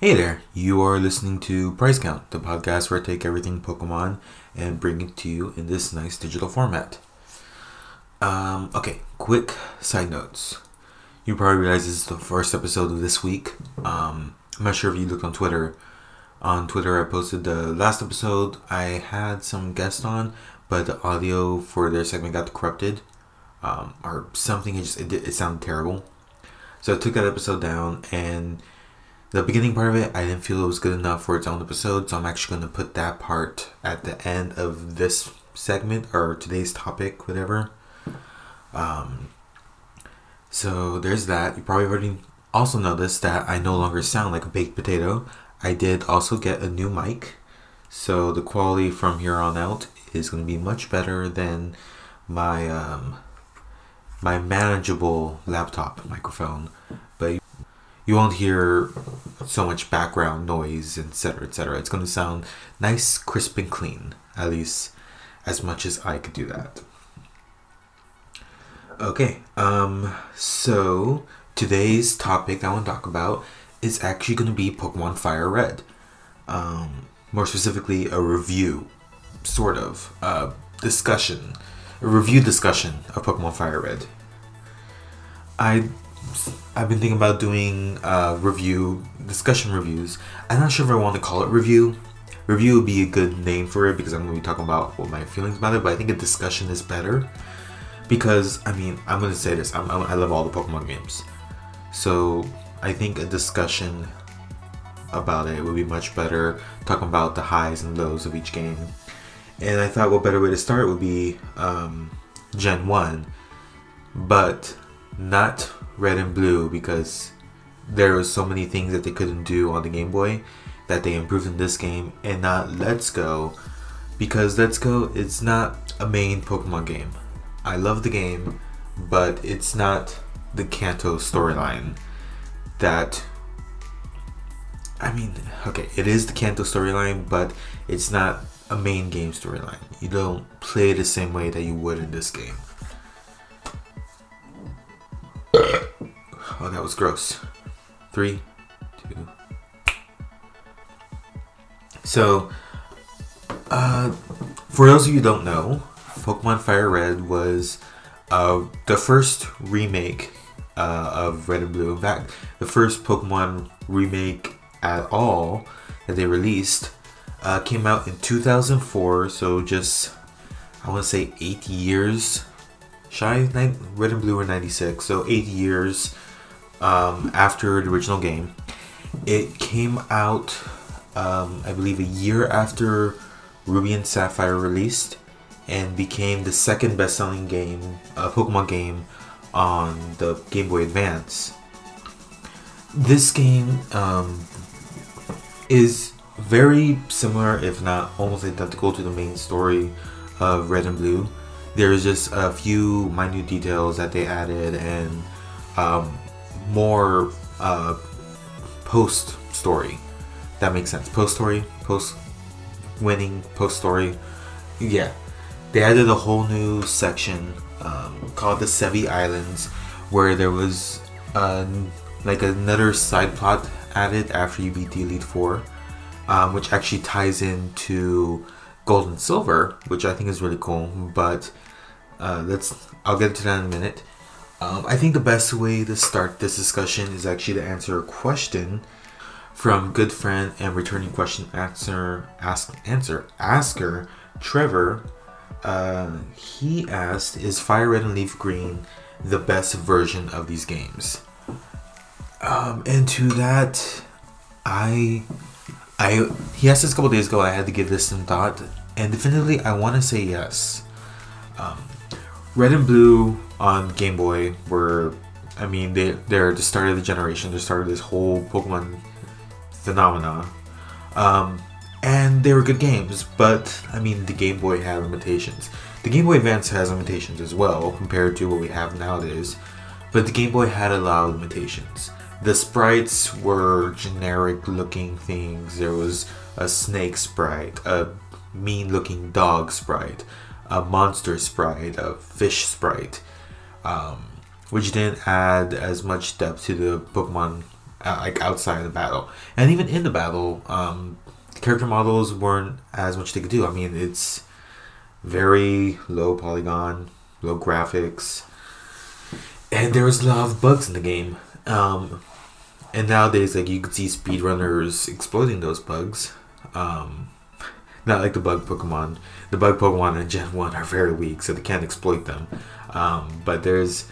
Hey there, you are listening to Price Count, the podcast where I take everything Pokemon and bring it to you in this nice digital format. Um, okay, quick side notes. You probably realize this is the first episode of this week. Um, I'm not sure if you looked on Twitter. On Twitter, I posted the last episode. I had some guests on, but the audio for their segment got corrupted, um, or something. It just it, it sounded terrible. So I took that episode down, and the beginning part of it, I didn't feel it was good enough for its own episode. So I'm actually going to put that part at the end of this segment or today's topic, whatever. Um, so there's that. You probably already also noticed that I no longer sound like a baked potato. I did also get a new mic, so the quality from here on out is going to be much better than my um, my manageable laptop microphone. You won't hear so much background noise, etc., etc. It's going to sound nice, crisp, and clean. At least as much as I could do that. Okay, um, so today's topic I want to talk about is actually going to be Pokemon Fire Red. Um, more specifically, a review, sort of, uh, discussion, a review discussion of Pokemon Fire Red. I, I've been thinking about doing uh, review discussion reviews. I'm not sure if I want to call it review. Review would be a good name for it because I'm going to be talking about what my feelings about it. But I think a discussion is better because I mean I'm going to say this. I'm, I'm, I love all the Pokemon games, so I think a discussion about it would be much better, talking about the highs and lows of each game. And I thought what better way to start would be um, Gen 1, but not Red and Blue because there were so many things that they couldn't do on the Game Boy that they improved in this game, and not Let's Go because Let's Go it's not a main Pokemon game. I love the game, but it's not the Kanto storyline that I mean, okay, it is the Kanto storyline, but it's not a main game storyline. You don't play the same way that you would in this game. Oh, that was gross. Three, two. So, uh, for those of you who don't know, Pokemon Fire Red was uh, the first remake uh, of Red and Blue. In fact, the first Pokemon remake at all that they released uh, came out in 2004. So just I want to say eight years shy. Red and Blue were 96, so eight years um, after the original game. It came out, um, I believe, a year after Ruby and Sapphire released, and became the second best-selling game, uh, Pokemon game, on the Game Boy Advance. This game um, is very similar, if not almost identical, to the main story of Red and Blue. There's just a few minute details that they added and um, more uh, post story. That makes sense. Post story, post winning, post story. Yeah, they added a whole new section um, called the Sevii Islands, where there was uh, like another side plot added after you beat the Elite Four, um, which actually ties into Gold and Silver, which I think is really cool. But uh, let's I'll get to that in a minute. Um, I think the best way to start this discussion is actually to answer a question from good friend and returning question answer ask answer asker Trevor. Uh, he asked, "Is Fire Red and Leaf Green the best version of these games?" Um, and to that, I, I he asked this a couple days ago. I had to give this some thought, and definitively, I want to say yes. Um, Red and Blue on Game Boy were, I mean, they they're the start of the generation. They started this whole Pokemon phenomena, um, and they were good games. But I mean, the Game Boy had limitations. The Game Boy Advance has limitations as well compared to what we have nowadays. But the Game Boy had a lot of limitations. The sprites were generic looking things. There was a snake sprite, a mean looking dog sprite, a monster sprite, a fish sprite, um, which didn't add as much depth to the Pokemon uh, like outside of the battle, and even in the battle, um, character models weren't as much they could do. I mean, it's very low polygon, low graphics, and there was a lot of bugs in the game. Um, and nowadays, like you can see speedrunners exploiting those bugs. Um, not like the bug Pokemon. The bug Pokemon in Gen 1 are very weak, so they can't exploit them. Um, but there's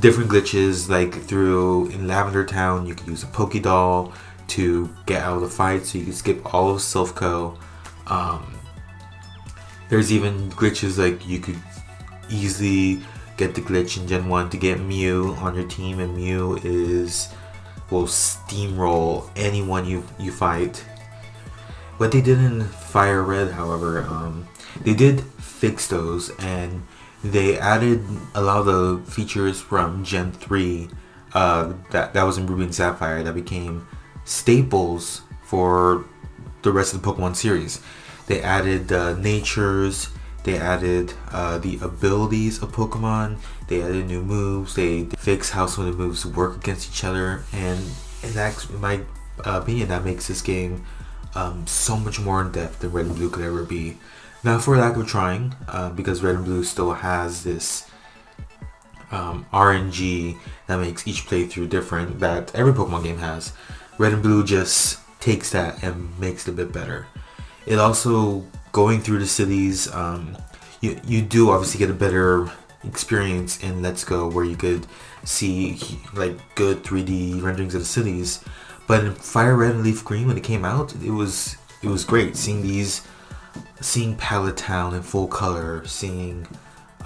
different glitches, like through in Lavender Town, you can use a Pokédoll to get out of the fight, so you can skip all of Silph Co. Um, there's even glitches like you could easily get the glitch in Gen 1 to get Mew on your team, and Mew is will steamroll anyone you you fight. What they did in Fire Red, however, um, they did fix those and they added a lot of the features from Gen 3 uh, that, that was in Ruby and Sapphire that became staples for the rest of the Pokemon series. They added uh, natures, they added uh, the abilities of Pokemon, they added new moves, they fixed how some of the moves work against each other, and, and that, in my opinion, that makes this game um, so much more in depth than Red and Blue could ever be. Not for lack of trying, uh, because Red and Blue still has this um, RNG that makes each playthrough different that every Pokemon game has. Red and Blue just takes that and makes it a bit better. It also going through the cities. Um, you you do obviously get a better experience in Let's Go where you could see like good 3D renderings of the cities. But in Fire Red and Leaf Green when it came out, it was it was great seeing these seeing Pallet Town in full color, seeing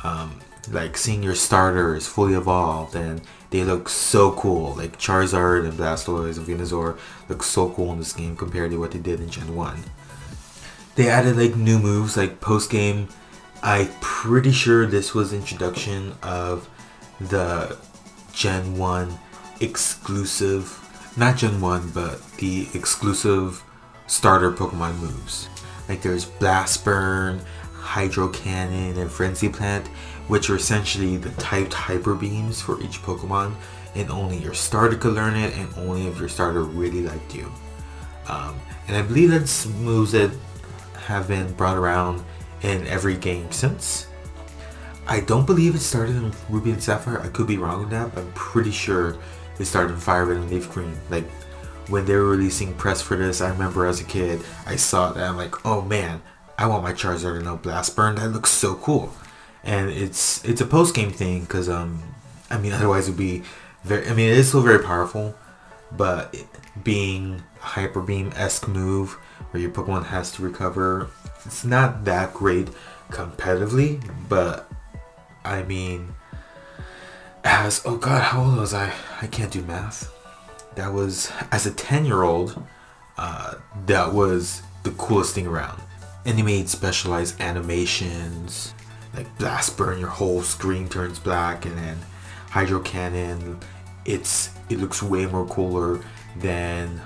um, like seeing your starters fully evolved and they look so cool. Like Charizard and Blastoise and Venusaur look so cool in this game compared to what they did in Gen 1. They added like new moves like post game. I'm pretty sure this was introduction of the Gen 1 exclusive, not Gen 1, but the exclusive starter Pokemon moves. Like there's Blast Burn, Hydro Cannon, and Frenzy Plant, which are essentially the typed Hyper Beams for each Pokemon, and only your starter could learn it, and only if your starter really liked you. Um, and I believe that's moves that have been brought around in every game since. I don't believe it started in Ruby and Sapphire. I could be wrong with that, but I'm pretty sure it started in Fire Red and Leaf Green. Like when they were releasing press for this, I remember as a kid, I saw that I'm like, oh man, I want my Charizard to know Blast Burn. That looks so cool. And it's it's a post game thing because um, I mean otherwise it would be very. I mean it is still very powerful, but it, being Hyper Beam esque move where your Pokemon has to recover, it's not that great competitively. But I mean, as oh god, how old was I? I can't do math. That was as a 10 year old uh, that was the coolest thing around. And made specialized animations like blast burn your whole screen turns black and then hydro cannon. It's it looks way more cooler than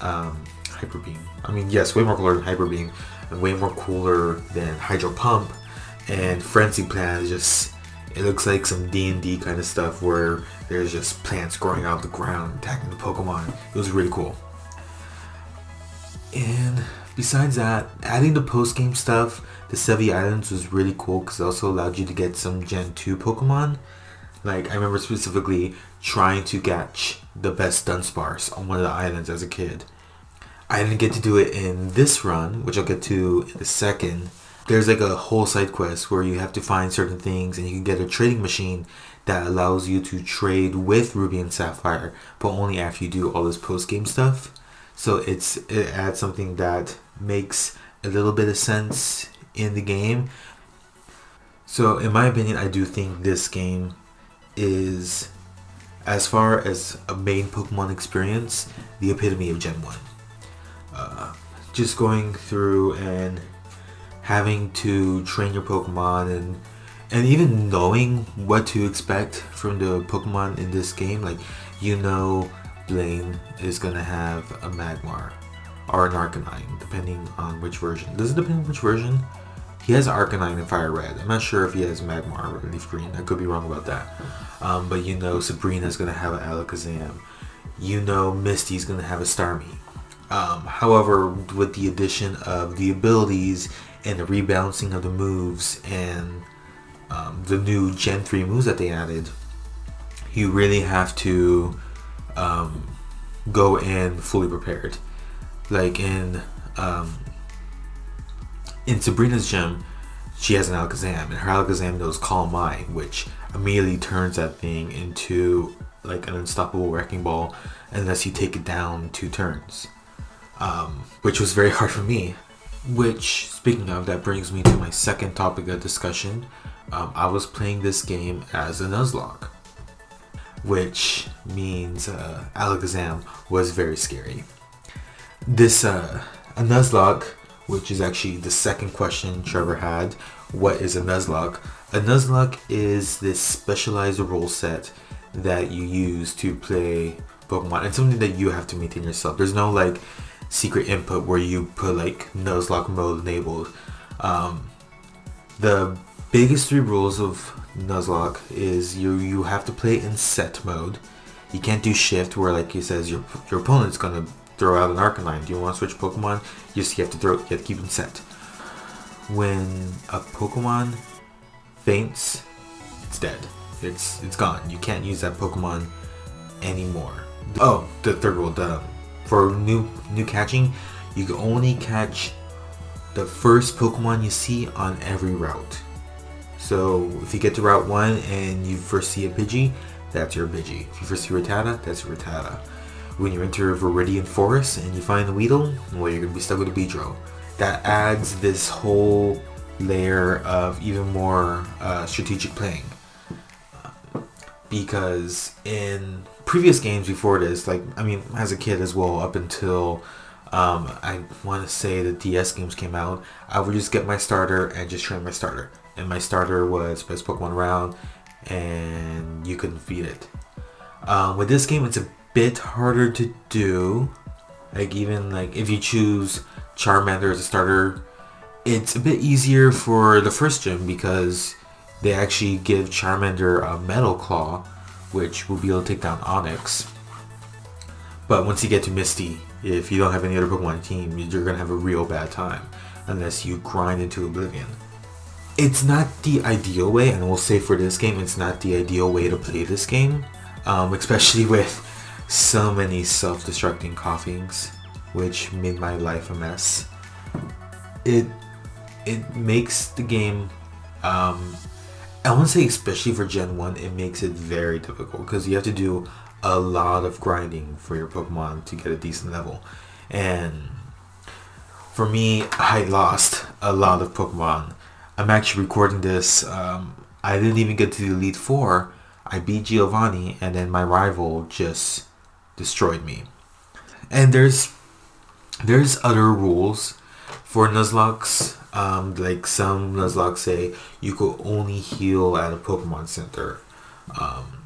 um, hyper beam i mean yes way more cooler than hyper beam and way more cooler than hydro pump. And frenzy plant is just it looks like some D&D kind of stuff where there's just plants growing out of the ground attacking the Pokemon. It was really cool. And besides that, adding the post-game stuff, the Sevii Islands was really cool because it also allowed you to get some Gen 2 Pokemon. Like, I remember specifically trying to catch the best Dunsparce on one of the islands as a kid. I didn't get to do it in this run, which I'll get to in a second, there's like a whole side quest where you have to find certain things and you can get a trading machine that allows you to trade with Ruby and Sapphire, but only after you do all this post game stuff. So it's it adds something that makes a little bit of sense in the game. So in my opinion, I do think this game is as far as a main Pokemon experience, the epitome of Gen 1. Uh, just going through and having to train your Pokemon and and even knowing what to expect from the Pokemon in this game, like you know Blaine is gonna have a Magmar or an Arcanine, depending on which version. Does it depend on which version? He has Arcanine in Fire Red. I'm not sure if he has Magmar or Leaf Green. I could be wrong about that. Um, but you know Sabrina's gonna have an Alakazam. you know Misty's gonna have a Starmie. Um, however, with the addition of the abilities and the rebalancing of the moves and um, the new Gen 3 moves that they added, you really have to um, go in fully prepared. Like in um, in Sabrina's gym, she has an Alakazam, and her Alakazam knows Calm Mind, which immediately turns that thing into like an unstoppable wrecking ball unless you take it down two turns. Um, which was very hard for me. Which, speaking of, that brings me to my second topic of discussion. Um, I was playing this game as a Nuzlocke, which means uh, Alakazam was very scary. This, uh, a Nuzlocke, which is actually the second question Trevor had, what is a Nuzlocke? A Nuzlocke is this specialized rule set that you use to play Pokemon. It's something that you have to maintain yourself. There's no like secret input where you put like Nuzlocke mode enabled. Um, the biggest three rules of Nuzlocke is you you have to play in set mode. You can't do shift where like he says your your opponent's gonna throw out an Arcanine. Do you want to switch Pokemon? You just you have to throw you have to keep them set. When a Pokemon faints, it's dead. It's it's gone. You can't use that Pokemon anymore. Oh, the third rule, the for new new catching, you can only catch the first Pokemon you see on every route. So if you get to Route 1 and you first see a Pidgey, that's your Pidgey. If you first see Rattata, that's your Rattata. When you enter Viridian Forest and you find the Weedle, well, you're going to be stuck with a Beedrill. That adds this whole layer of even more uh, strategic playing. Because in previous games before this, like I mean, as a kid as well, up until um, I want to say the DS games came out, I would just get my starter and just train my starter, and my starter was best Pokemon around, and you couldn't feed it. Um, with this game, it's a bit harder to do. Like even like if you choose Charmander as a starter, it's a bit easier for the first gym because they actually give Charmander a Metal Claw which will be able to take down Onix. But once you get to Misty, if you don't have any other Pokemon team, you're gonna have a real bad time unless you grind into Oblivion. It's not the ideal way, and we'll say for this game, it's not the ideal way to play this game, um, especially with so many self-destructing Koffings, which made my life a mess. It it makes the game um, I want to say especially for Gen 1, it makes it very difficult because you have to do a lot of grinding for your Pokemon to get a decent level. And for me, I lost a lot of Pokemon. I'm actually recording this. Um, I didn't even get to the Elite Four. I beat Giovanni, and then my rival just destroyed me. And there's there's other rules for Nuzlockes um, like some Nuzlocke say, you could only heal at a Pokemon Center. Um,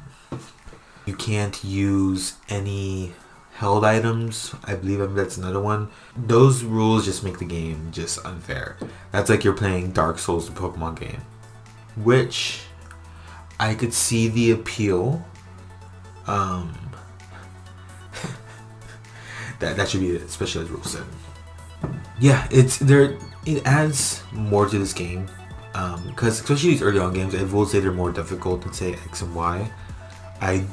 you can't use any held items. I believe that's another one. Those rules just make the game just unfair. That's like you're playing Dark Souls, the Pokemon game, which I could see the appeal. Um, that that should be a specialized rule set. Yeah, it's there it adds more to this game because um, especially these early on games, I will say they're more difficult than say X and Y. I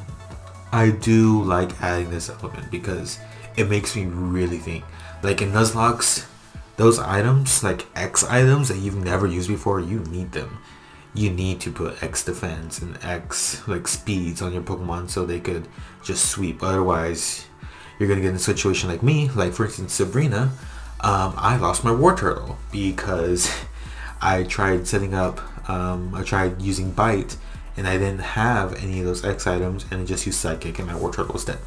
I do like adding this element because it makes me really think. Like in Nuzlockes, those items, like X items that you've never used before, you need them. You need to put X defense and X like speeds on your Pokemon so they could just sweep. Otherwise, you're gonna get in a situation like me, like for instance Sabrina, um, I lost my Wartortle because I tried setting up, um, I tried using Bite, and I didn't have any of those X items, and I just used Psychic, and my Wartortle was dead.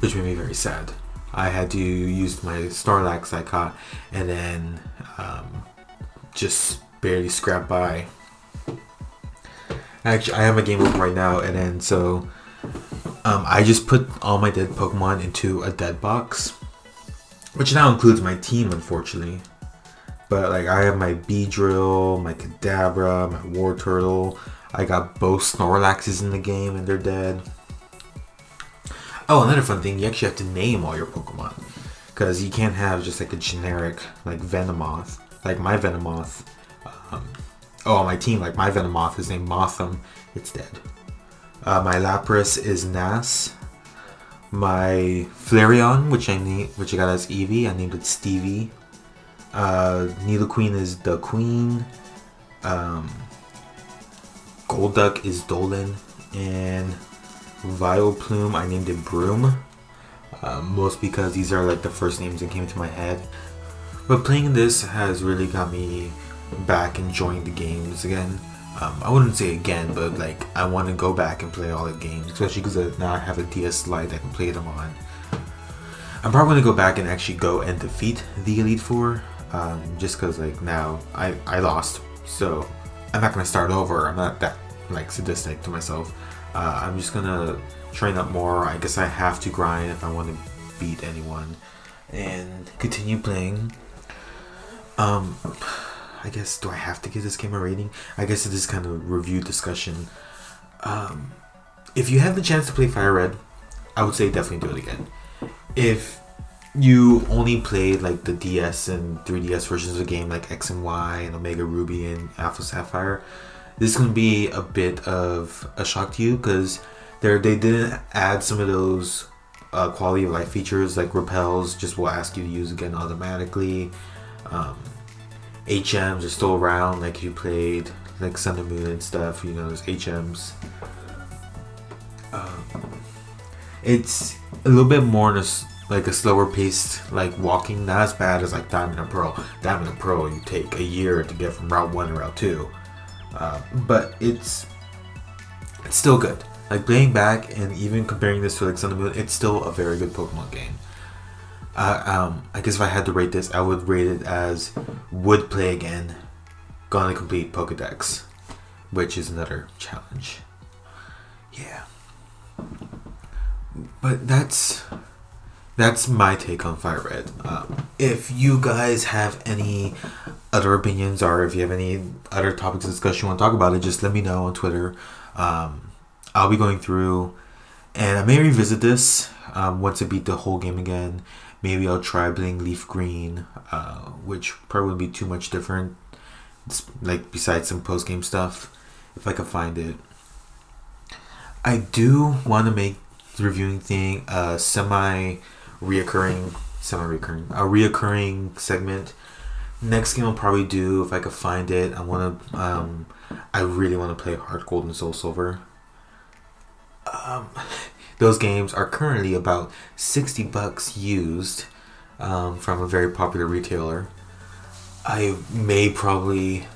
Which made me very sad. I had to use my Snorlax I caught, and then um, just barely scrap by. Actually, I have a game open right now, and then so um, I just put all my dead Pokemon into a dead box which now includes my team, unfortunately. But like I have my Beedrill, my Kadabra, my Wartortle. I got both Snorlaxes in the game and they're dead. Oh, another fun thing, you actually have to name all your Pokemon. Because you can't have just like a generic, like Venomoth. Like my Venomoth. Um, oh, my team, like my Venomoth is named Mothim. It's dead. Uh, my Lapras is Nass. My Flareon, which I need, which I got as Eevee, I named it Stevie. Uh, Nidoqueen is the Queen. Um, Golduck is Dolan, and Vileplume I named it Broom. Uh, most because these are like the first names that came to my head. But playing this has really got me back enjoying the games again. Um, I wouldn't say again, but like I want to go back and play all the games, especially because now I have a DS Lite I can play them on. I'm probably gonna go back and actually go and defeat the Elite Four, um, just because like now I I lost, so I'm not gonna start over. I'm not that like sadistic to myself. Uh, I'm just gonna train up more. I guess I have to grind if I want to beat anyone, and continue playing. Um, I guess do I have to give this game a rating? I guess it is kind of review discussion. Um, if you have the chance to play Fire Red, I would say definitely do it again. If you only played like the DS and 3DS versions of the game, like X and Y and Omega Ruby and Alpha Sapphire, this is gonna be a bit of a shock to you because they they didn't add some of those uh, quality of life features like repels just will ask you to use again automatically. Um, HMs are still around, like you played like Sun and Moon and stuff. You know, there's HMs. Um, it's a little bit more like a slower paced, like walking. Not as bad as like Diamond and Pearl. Diamond and Pearl, you take a year to get from Route One to Route Two, uh, but it's it's still good. Like playing back and even comparing this to like Sun and Moon, it's still a very good Pokemon game. Uh, um, I guess if I had to rate this, I would rate it as would play again, gonna complete Pokedex, which is another challenge. Yeah. But that's that's my take on Fire Red. Um, if you guys have any other opinions or if you have any other topics of discussion you want to talk about it, just let me know on Twitter. Um, I'll be going through, and I may revisit this um, once I beat the whole game again Maybe I'll try playing Leaf Green, uh, which probably would be too much different. Like besides some post game stuff, if I could find it. I do want to make the reviewing thing a semi reoccurring, semi recurring, a reoccurring segment. Next game I'll probably do if I could find it. I want to. Um, I really want to play Heart Gold and Soul Silver. Um, those games are currently about 60 bucks used um, from a very popular retailer. I may probably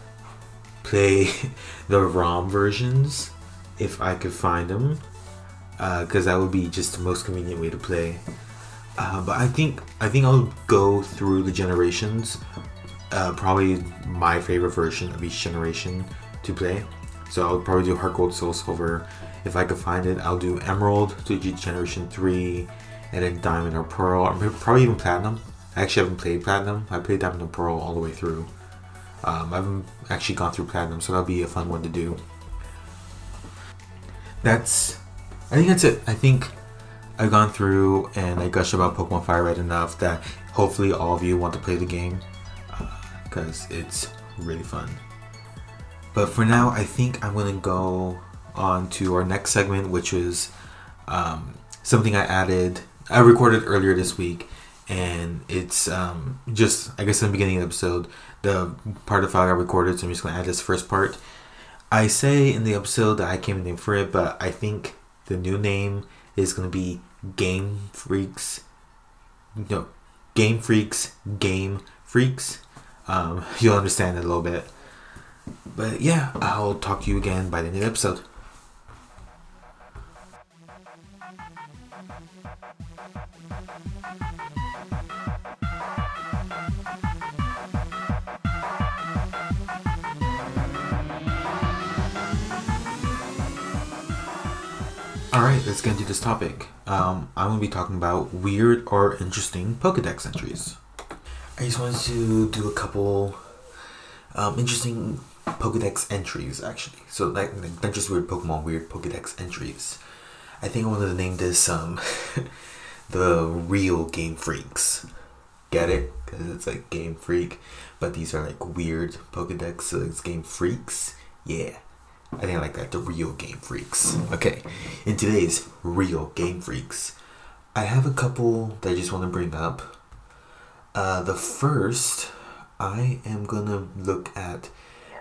play the ROM versions if I could find them, because uh, that would be just the most convenient way to play. Uh, but I think I think I'll go through the generations. Uh, probably my favorite version of each generation to play. So I'll probably do Heart Gold, Soul Silver, if I could find it, I'll do Emerald to Generation 3, and then Diamond or Pearl, or probably even Platinum. I actually haven't played Platinum. I played Diamond and Pearl all the way through. Um, I haven't actually gone through Platinum, so that'll be a fun one to do. That's, I think that's it. I think I've gone through and I gushed about Pokemon Fire Red enough that hopefully all of you want to play the game because uh, it's really fun. But for now, I think I'm gonna go on to our next segment, which is um, something I added. I recorded earlier this week, and it's um, just I guess in the beginning of the episode, the part of the file I recorded. So I'm just gonna add this first part. I say in the episode that I came name for it, but I think the new name is gonna be Game Freaks. No, Game Freaks, Game Freaks. Um, you'll understand it a little bit. But yeah, I'll talk to you again by the end of the episode. Alright, let's get into this topic. Um, I'm to be talking about weird or interesting Pokedex entries. I just wanted to do a couple um, interesting Pokedex entries, actually. So, like, not just weird Pokemon, weird Pokedex entries. I think I wanted to name this um the real Game Freaks. Get it? Because it's like Game Freak, but these are like weird Pokedex. So it's Game Freaks. Yeah. I think I like that. The real Game Freaks. Okay. In today's real Game Freaks, I have a couple that I just want to bring up. Uh, the first, I am gonna look at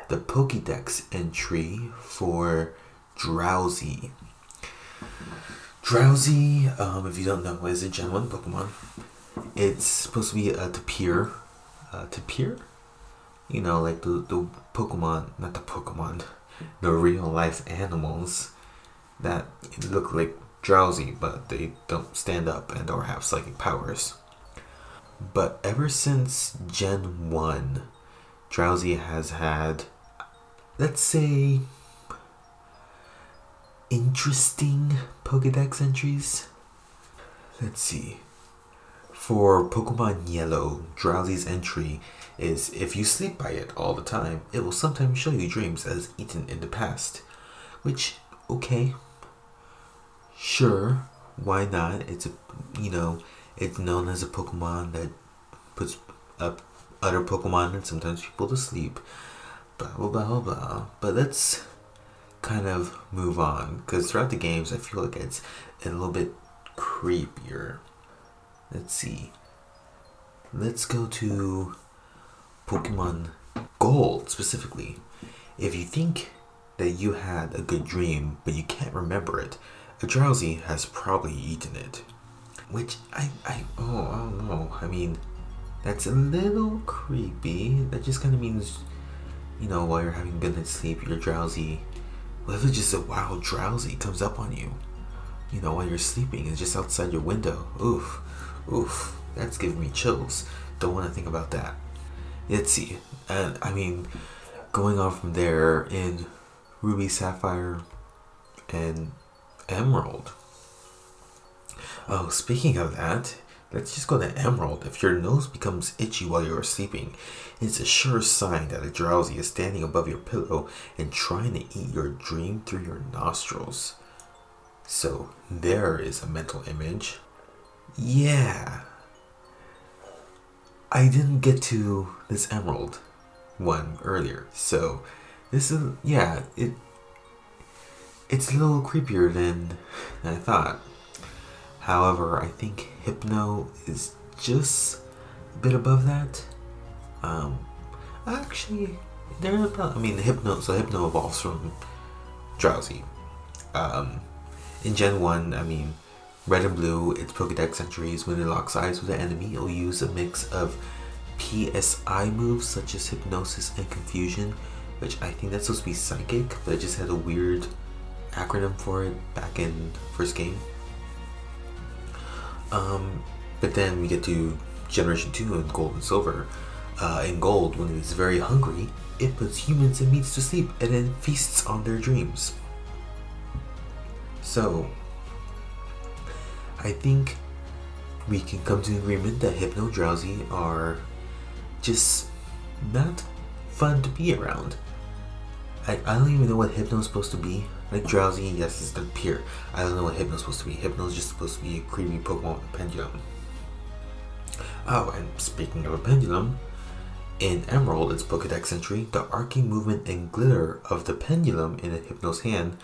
the Pokédex entry for Drowzee. Drowzee, um, if you don't know, is a Gen 1 Pokemon. It's supposed to be a Tapir. Uh, Tapir? You know, like the, the Pokemon, not the Pokemon, the real life animals that look like Drowzee, but they don't stand up and or have psychic powers. But ever since Gen 1, Drowzee has had, let's say, interesting Pokedex entries. Let's see. For Pokemon Yellow, Drowzee's entry is if you sleep by it all the time, it will sometimes show you dreams as eaten in the past. Which, okay. Sure, why not? It's a, you know, it's known as a Pokemon that puts up other Pokemon and sometimes people to sleep. Blah, blah, blah, blah, blah. But let's kind of move on because throughout the games, I feel like it's a little bit creepier. Let's see. Let's go to Pokemon Gold specifically. If you think that you had a good dream but you can't remember it, a Drowzee has probably eaten it. Which I I oh I don't know. I mean, that's a little creepy. That just kind of means, you know, while you're having a good night's sleep, you're drowsy. What if it's just a wild Drowzee comes up on you? You know, while you're sleeping, it's just outside your window. Oof, oof. That's giving me chills. Don't want to think about that. Let's see. And I mean, going on from there in Ruby, Sapphire, and Emerald. Oh, speaking of that, let's just go to Emerald. If your nose becomes itchy while you are sleeping, it's a sure sign that a Drowzee is standing above your pillow and trying to eat your dream through your nostrils. So, there is a mental image. Yeah. I didn't get to this Emerald one earlier, so this is yeah, it it's a little creepier than I thought. However, I think Hypno is just a bit above that. Um, actually, they're about. I mean, Hypno. So Hypno evolves from Drowzee. Um, in Gen One, I mean, Red and Blue, its Pokedex entries. When it locks eyes with an enemy, it'll use a mix of PSI moves such as Hypnosis and Confusion, which I think that's supposed to be Psychic, but it just had a weird acronym for it back in first game. Um, but then we get to Generation 2 in Gold and Silver. Uh, in Gold, when it is very hungry, it puts humans and meats to sleep and then feasts on their dreams. So, I think we can come to an agreement that Hypno Drowzee are just not fun to be around. I, I don't even know what Hypno is supposed to be. Like Drowzee, yes, it's the peer. I don't know what hypno is supposed to be. Hypno's just supposed to be a creepy Pokemon pendulum. Oh, and speaking of a pendulum, in Emerald, its Pokedex entry, the arcing movement and glitter of the pendulum in a Hypno's hand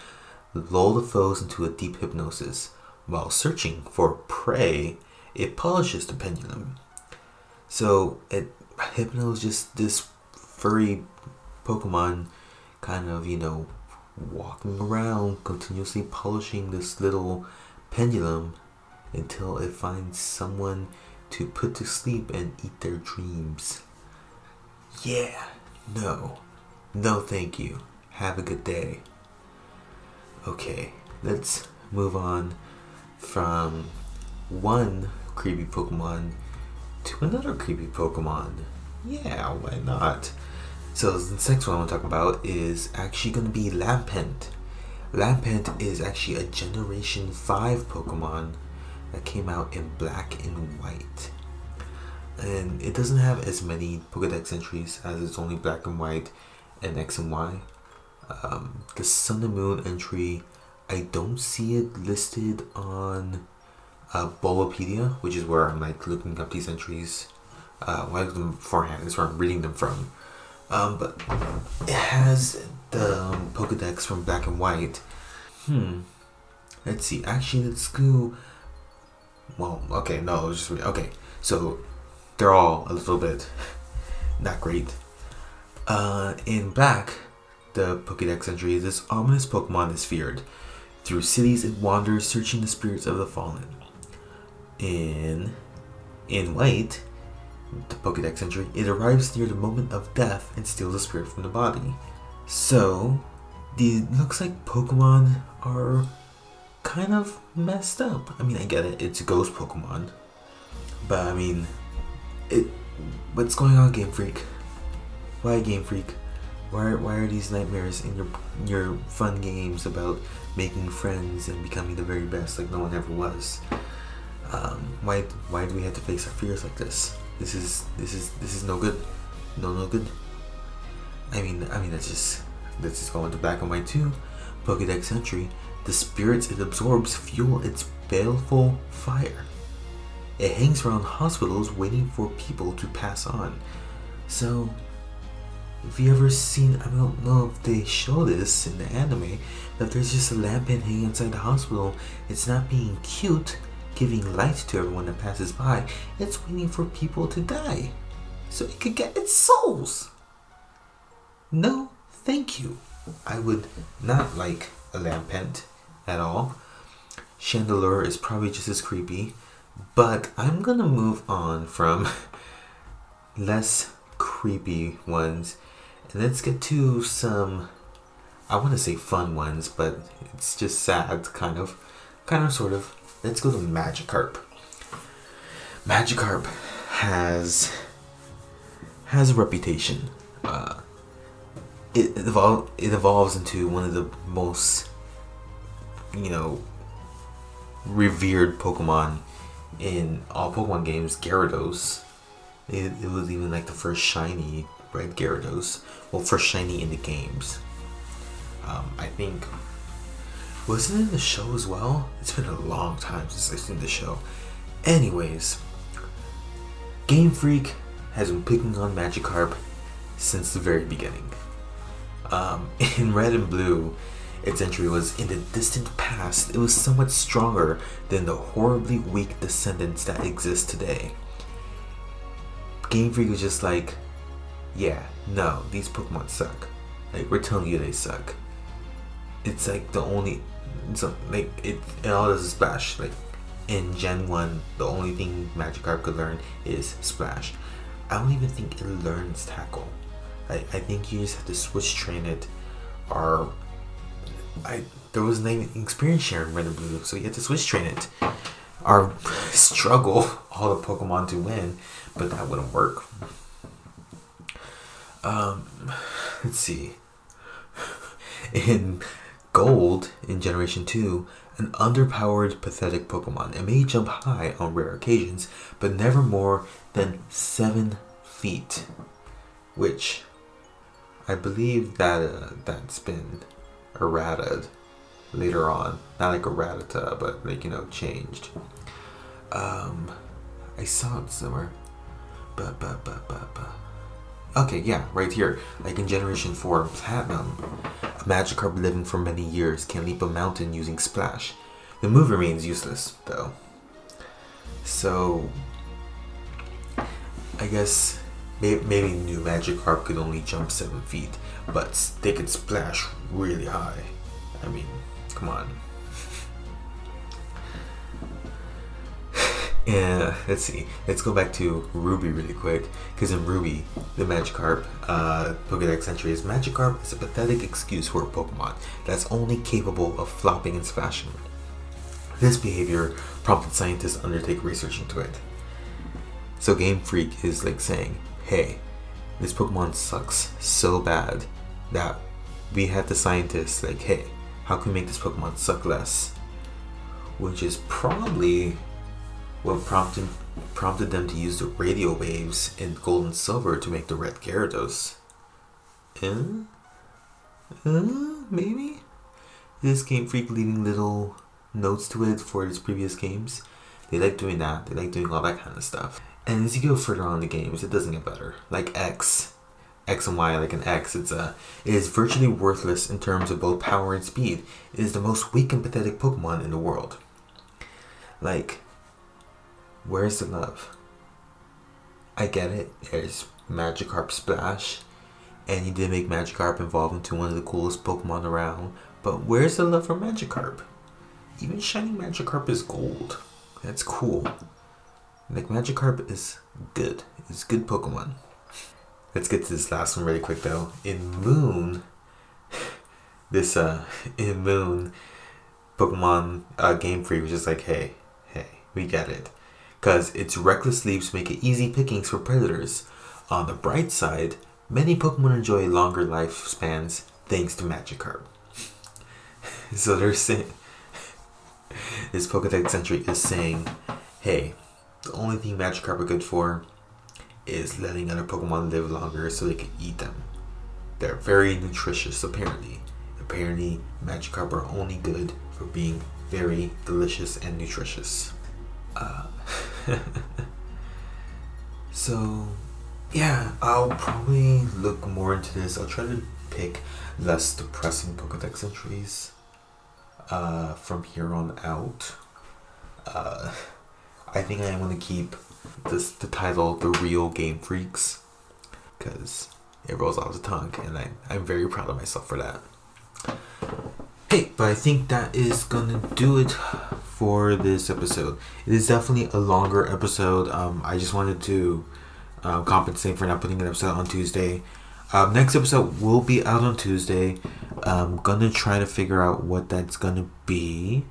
lull the foes into a deep hypnosis. While searching for prey, it polishes the pendulum. So, it Hypno is just this furry Pokemon kind of, you know, walking around, continuously polishing this little pendulum until it finds someone to put to sleep and eat their dreams. Yeah, no, no, thank you. Have a good day. Okay, let's move on from one creepy Pokemon to another creepy Pokemon. Yeah, why not? So the next one I'm talking about is actually going to be Lampent. Lampent is actually a Generation 5 Pokemon that came out in black and white. And it doesn't have as many Pokedex entries as it's only black and white and X and Y. Um, the Sun and Moon entry, I don't see it listed on uh, Bulbapedia, which is where I'm like looking up these entries. Uh, looked them beforehand. Is where I'm reading them from. Um, but it has the um, Pokedex from Black and White. Hmm. Let's see. Actually, let's go. Well, okay, no, just okay. So they're all a little bit not great. Uh, in Black, the Pokedex entry, this ominous Pokemon is feared. Through cities it wanders, searching the spirits of the fallen. In in White, the Pokedex entry, it arrives near the moment of death and steals the spirit from the body. So, the looks like Pokemon are kind of messed up. I mean, I get it; it's a ghost Pokemon, but I mean, it. What's going on, Game Freak? Why Game Freak? Why, why are these nightmares in your your fun games about making friends and becoming the very best like no one ever was? Um, why why do we have to face our fears like this? This is this is this is no good. No no good. I mean I mean that's just let's just go into black and white too. Pokedex entry. The spirits it absorbs fuel its baleful fire. It hangs around hospitals waiting for people to pass on. So if you ever seen I don't know if they show this in the anime, that there's just a Lampent hanging inside the hospital, it's not being cute, giving light to everyone that passes by, it's waiting for people to die. So it could get its souls. No, thank you. I would not like a lampent at all. Chandelure is probably just as creepy, but I'm gonna move on from less creepy ones let's get to some I want to say fun ones, but it's just sad kind of kind of sort of. Let's go to Magikarp. Magikarp has has a reputation. Uh, it evol- it evolves into one of the most you know revered Pokemon in all Pokemon games. Gyarados. It, it was even like the first shiny red Gyarados. Well, first shiny in the games. Um, I think wasn't in the show as well? It's been a long time since I've seen the show. Anyways, Game Freak has been picking on Magikarp since the very beginning. Um, in Red and Blue, its entry was in the distant past. It was somewhat stronger than the horribly weak descendants that exist today. Game Freak was just like, yeah, no, these Pokemon suck. Like we're telling you they suck. It's like the only, it's like it, it all does is splash. Like in Gen One, the only thing Magikarp could learn is splash. I don't even think it learns tackle. I, I think you just have to switch train it, or I there was an experience share in Red and Blue, so you have to switch train it, or struggle all the Pokemon to win, but that wouldn't work. Um, let's see. In Gold, in Generation 2, an underpowered, pathetic Pokemon. It may jump high on rare occasions, but never more than 7 feet. Which, I believe that uh, that's been errated later on. Not like errata, but like, you know, changed. Um, I saw it somewhere. But, but, but, but, but. Okay, yeah, right here. Like in Generation 4, Platinum, a Magikarp living for many years can leap a mountain using Splash. The move remains useless, though. So, I guess maybe new Magikarp could only jump 7 feet, but they could splash really high. I mean, come on. Let's see. Let's go back to Ruby really quick. Because in Ruby, the Magikarp uh, Pokedex entry is Magikarp is a pathetic excuse for a Pokemon that's only capable of flopping and splashing. This behavior prompted scientists to undertake research into it. So Game Freak is like saying, hey, this Pokemon sucks so bad that we had the scientists like, hey, how can we make this Pokemon suck less? Which is probably what prompted prompted them to use the radio waves in gold and silver to make the red Gyarados. Uh, uh, maybe? this Game Freak leaving little notes to it for its previous games. They like doing that. They like doing all that kind of stuff. And as you go further on the games, it doesn't get better. Like X, X and Y, like an X, it's a it is virtually worthless in terms of both power and speed. It is the most weak and pathetic Pokemon in the world. Like, where's the love? I get it. There's Magikarp Splash, and you did make Magikarp evolve into one of the coolest Pokemon around. But where's the love for Magikarp? Even Shining Magikarp is gold. That's cool. Like Magikarp is good. It's good Pokemon. Let's get to this last one really quick though. In Moon, this uh, in Moon, Pokemon uh, Game Freak was just like, hey, hey, we get it, because its reckless leaps make it easy pickings for predators. On the bright side, many Pokemon enjoy longer lifespans thanks to Magikarp. so they're saying this Pokedex entry is saying, hey, the only thing Magikarp are good for is letting other Pokemon live longer so they can eat them. They're very nutritious, apparently. Apparently, Magikarp are only good for being very delicious and nutritious. Uh, so, yeah, I'll probably look more into this. I'll try to pick less depressing Pokedex entries uh, from here on out. Uh, I think I want to keep this the title "The Real Game Freaks" because it rolls off the tongue, and I I'm very proud of myself for that. Hey, but I think that is gonna do it for this episode. It is definitely a longer episode. Um, I just wanted to uh, compensate for not putting an episode on Tuesday. Um, next episode will be out on Tuesday. I'm gonna try to figure out what that's gonna be.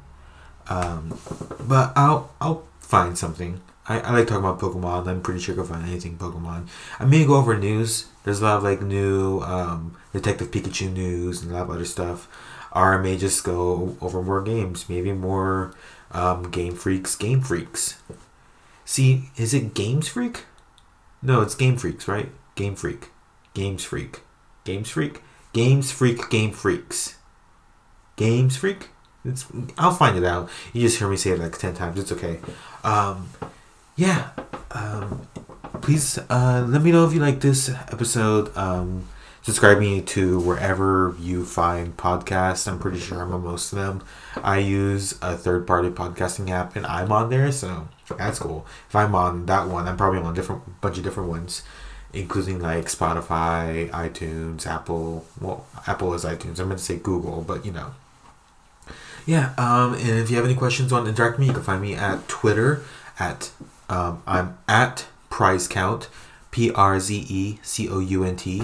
Um, but I'll I'll find something. I, I like talking about Pokemon. I'm pretty sure I can find anything Pokemon. I may go over news. There's a lot of like new um, Detective Pikachu news and a lot of other stuff. May just go over more games. Maybe more um, Game Freaks, Game Freaks. See, is it Games Freak? No, it's Game Freaks, right? Game Freak. Games Freak. Games Freak? Games Freak Game Freaks. Games Freak? It's I'll find it out. You just hear me say it like ten times. It's okay. Um, yeah. Um, please uh, let me know if you like this episode. Um, subscribe me to wherever you find podcasts. I'm pretty sure I'm on most of them. I use a third party podcasting app and I'm on there, so that's cool. If I'm on that one, I'm probably on a different bunch of different ones, including like Spotify, iTunes, Apple. Well, Apple is iTunes. I'm going to say Google, but you know. Yeah, um, and if you have any questions on Interact Me, you can find me at Twitter at um, I'm at Prize Count, P R Z E C O U N T.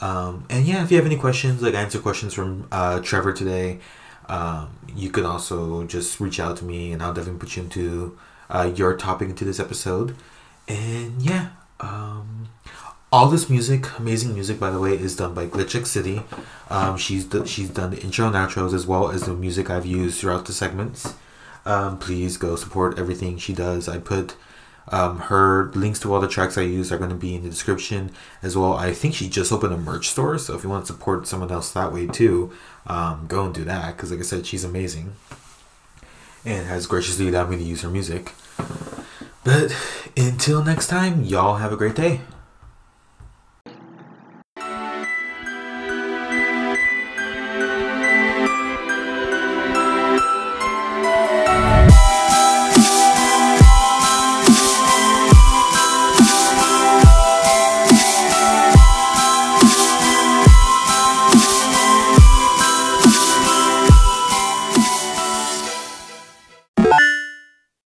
Um, and yeah, if you have any questions, like I answer questions from uh, Trevor today, um, you can also just reach out to me, and I'll definitely put you into uh, your topic into this episode. And yeah, um, all this music, amazing music, by the way, is done by Glitchick City. Um, she's the, she's done the intro and outros as well as the music I've used throughout the segments. Um, please go support everything she does. I put um, her links to all the tracks I use are going to be in the description as well. I think she just opened a merch store, so if you want to support someone else that way too, um, go and do that. Because like I said, she's amazing and has graciously allowed me to use her music. But until next time, y'all have a great day.